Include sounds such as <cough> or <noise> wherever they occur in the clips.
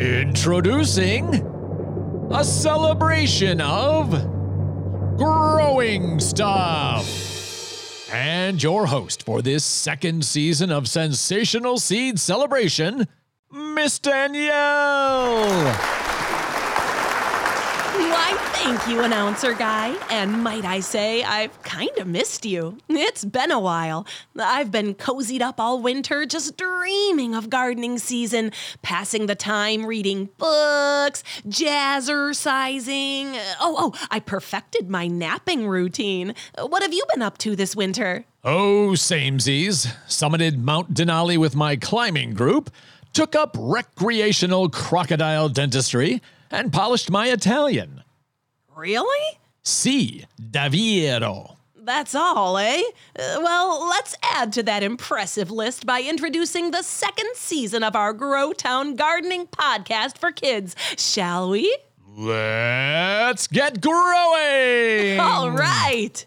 Introducing a celebration of growing stuff. And your host for this second season of Sensational Seed Celebration, Miss Danielle. Why, thank you, announcer guy. And might I say, I've kind of missed you. It's been a while. I've been cozied up all winter, just dreaming of gardening season, passing the time reading books, jazzercising. Oh, oh, I perfected my napping routine. What have you been up to this winter? Oh, samesies. Summited Mount Denali with my climbing group, took up recreational crocodile dentistry, and polished my Italian. Really? Si, davvero. That's all, eh? Uh, well, let's add to that impressive list by introducing the second season of our Gro-Town Gardening podcast for kids, shall we? Let's get growing! All right!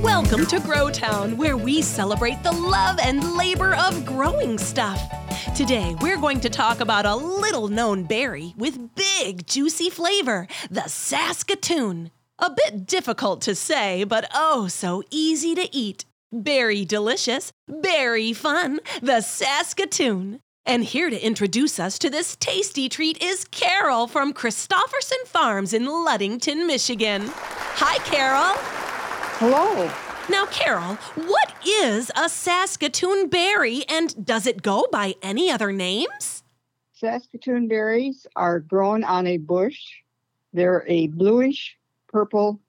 Welcome to Gro-Town, where we celebrate the love and labor of growing stuff. Today, we're going to talk about a little known berry with big, juicy flavor the Saskatoon. A bit difficult to say, but oh so easy to eat. Berry delicious, berry fun, the Saskatoon. And here to introduce us to this tasty treat is Carole from Christofferson Farms in Ludington, Michigan. Hi, Carole. Hello. Now, Carole, what is a Saskatoon berry and does it go by any other names? Saskatoon berries are grown on a bush. They're a bluish purple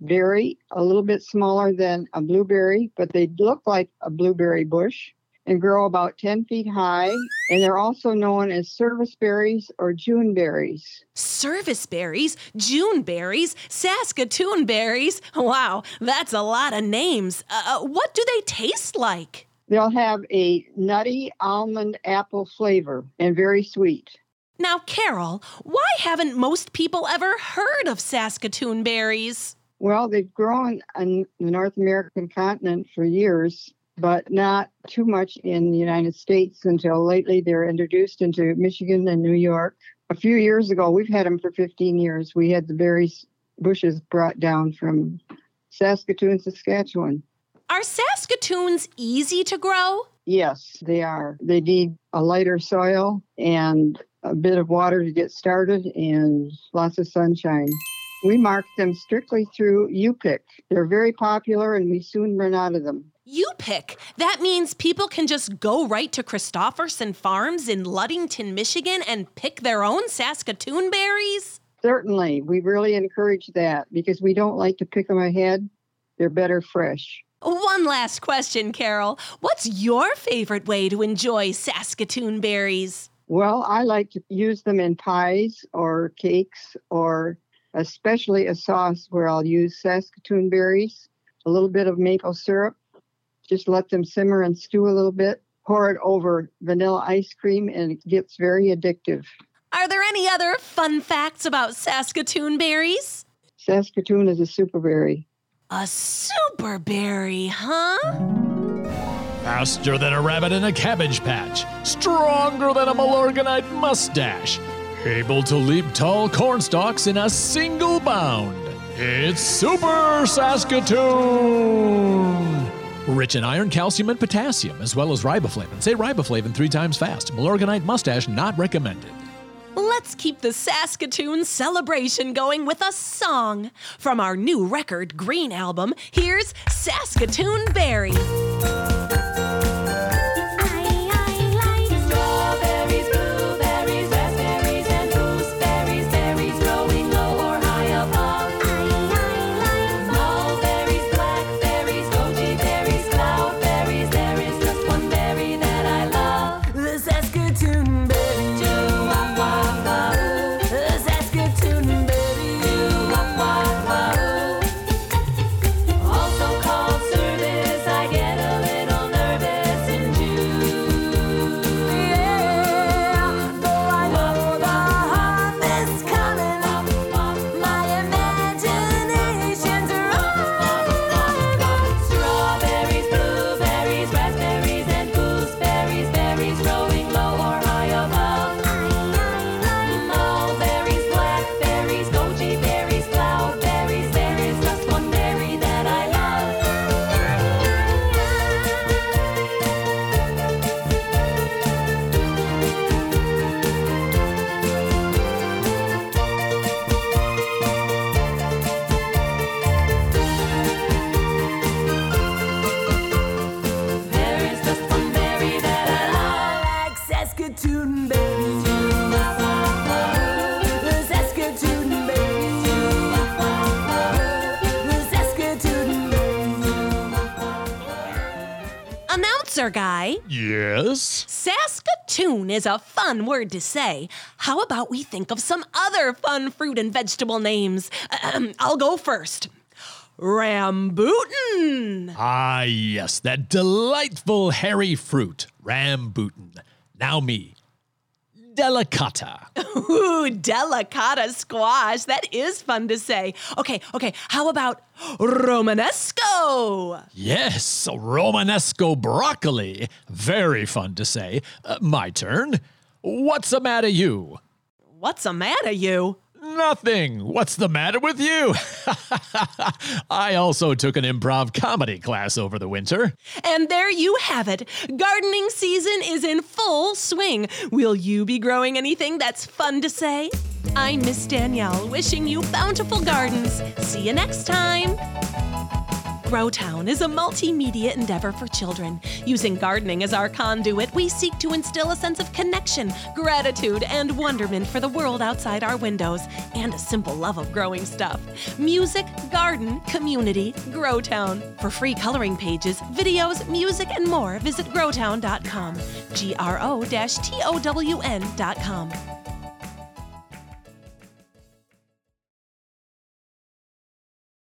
berry, a little bit smaller than a blueberry, but they look like a blueberry bush and grow about 10 feet high. And they're also known as service berries or June berries. Service berries, June berries, Saskatoon berries. Wow, that's a lot of names. Uh, uh, what do they taste like? They'll have a nutty almond apple flavor and very sweet. Now, Carole, why haven't most people ever heard of Saskatoon berries? Well, they've grown on the North American continent for years, but not too much in the United States until lately. They're introduced into Michigan and New York. A few years ago, we've had them for 15 years. We had the berries bushes brought down from Saskatoon, Saskatchewan. Are Saskatoons easy to grow? Yes, they are. They need a lighter soil and a bit of water to get started and lots of sunshine. We mark them strictly through U-pick. They're very popular and we soon run out of them. You pick. That means people can just go right to Christofferson Farms in Ludington, Michigan and pick their own Saskatoon berries? Certainly, we really encourage that because we don't like to pick them ahead. They're better fresh. One last question, Carole. What's your favorite way to enjoy Saskatoon berries? Well, I like to use them in pies or cakes or especially a sauce where I'll use Saskatoon berries, a little bit of maple syrup, just let them simmer and stew a little bit, pour it over vanilla ice cream, and it gets very addictive. Are there any other fun facts about Saskatoon berries? Saskatoon is a super berry. A super berry, huh? Faster than a rabbit in a cabbage patch, stronger than a Milorganite mustache, able to leap tall cornstalks in a single bound. It's Super Saskatoon! Rich in iron, calcium, and potassium, as well as riboflavin. Say riboflavin three times fast. Milorganite mustache not recommended. Let's keep the Saskatoon celebration going with a song. From our new record, Green Album, here's Saskatoon Berry. Announcer guy, Yes? Saskatoon is a fun word to say. How about we think of some other fun fruit and vegetable names? Ahem, I'll go first. Rambutan. Ah, yes, that delightful hairy fruit, rambutan. Now me. Delicata. Ooh, delicata squash. That is fun to say. Okay, okay. How about Romanesco? Yes, Romanesco broccoli. Very fun to say. Uh, my turn. What's the matter, you? What's the matter, you? Nothing. What's the matter with you? <laughs> I also took an improv comedy class over the winter. And there you have it. Gardening season is in full swing. Will you be growing anything that's fun to say? I'm Miss Danielle, wishing you bountiful gardens. See you next time. Gro-Town is a multimedia endeavor for children. Using gardening as our conduit, we seek to instill a sense of connection, gratitude, and wonderment for the world outside our windows, and a simple love of growing stuff. Music, garden, community, Gro-Town. For free coloring pages, videos, music, and more, visit grotown.com. G R O T O W N.com.